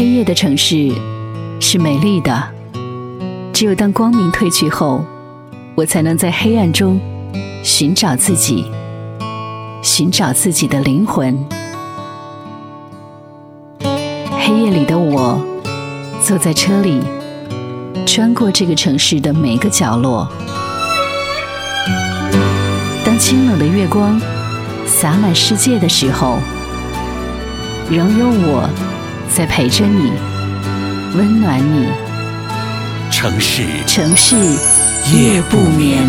黑夜的城市是美丽的，只有当光明褪去后，我才能在黑暗中寻找自己，寻找自己的灵魂。黑夜里的我，坐在车里，穿过这个城市的每个角落。当清冷的月光洒满世界的时候，仍有我在陪着你，温暖你。城市，城市夜不眠。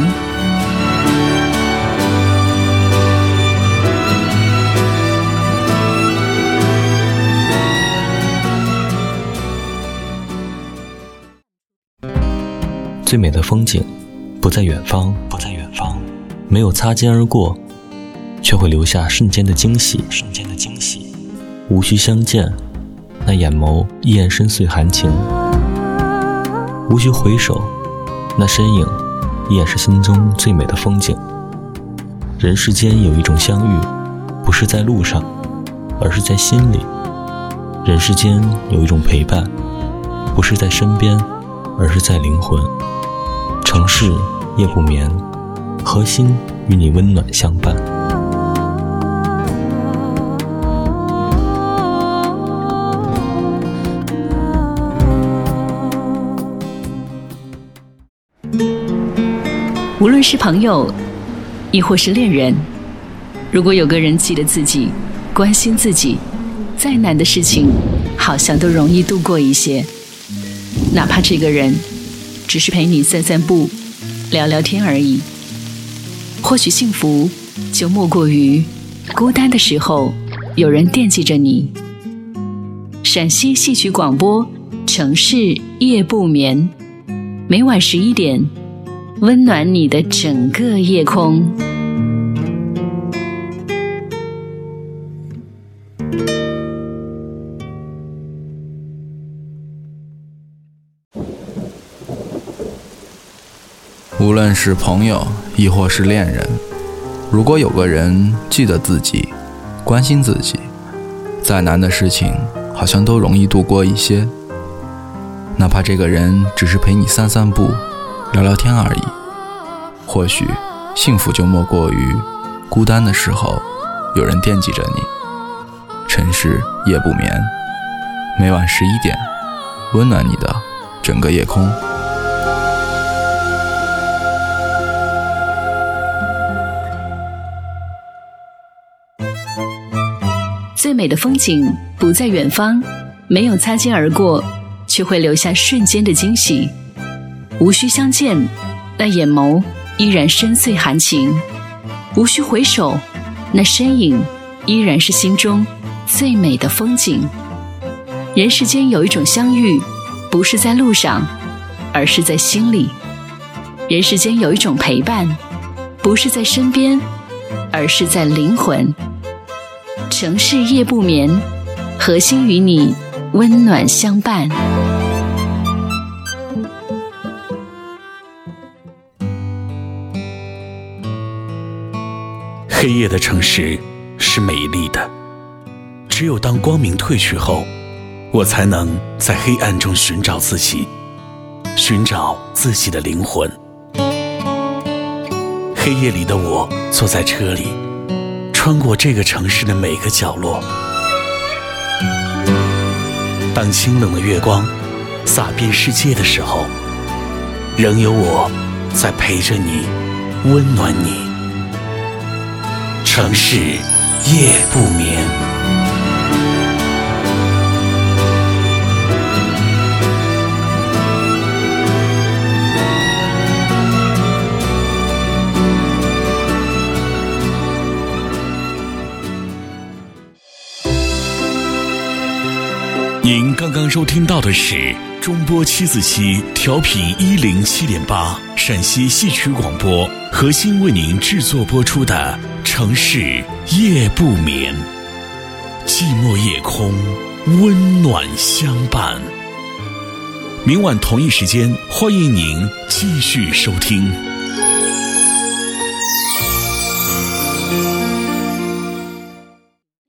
最美的风景，不在远方，不在远方，没有擦肩而过，却会留下瞬间的惊喜，瞬间的惊喜。无需相见，那眼眸依然深邃含情；无需回首，那身影依然是心中最美的风景。人世间有一种相遇，不是在路上，而是在心里；人世间有一种陪伴，不是在身边，而是在灵魂。城市夜不眠，核心与你温暖相伴。无论是朋友，亦或是恋人，如果有个人记得自己，关心自己，再难的事情，好像都容易度过一些。哪怕这个人只是陪你散散步、聊聊天而已。或许幸福就莫过于孤单的时候有人惦记着你。陕西戏曲广播，城市夜不眠，每晚十一点。温暖你的整个夜空。无论是朋友，亦或是恋人，如果有个人记得自己，关心自己，再难的事情好像都容易度过一些。哪怕这个人只是陪你散散步。聊聊天而已，或许幸福就莫过于孤单的时候有人惦记着你。城市夜不眠，每晚十一点，温暖你的整个夜空。最美的风景不在远方，没有擦肩而过，却会留下瞬间的惊喜。无需相见，那眼眸依然深邃含情；无需回首，那身影依然是心中最美的风景。人世间有一种相遇，不是在路上，而是在心里；人世间有一种陪伴，不是在身边，而是在灵魂。城市夜不眠，何心与你温暖相伴。黑夜的城市是美丽的，只有当光明褪去后，我才能在黑暗中寻找自己，寻找自己的灵魂。黑夜里的我坐在车里，穿过这个城市的每个角落。当清冷的月光洒遍世界的时候，仍有我在陪着你，温暖你。城市夜不眠。您刚刚收听到的是中波七四七调频一零七点八陕西戏曲广播，核心为您制作播出的。城市夜不眠，寂寞夜空，温暖相伴。明晚同一时间，欢迎您继续收听。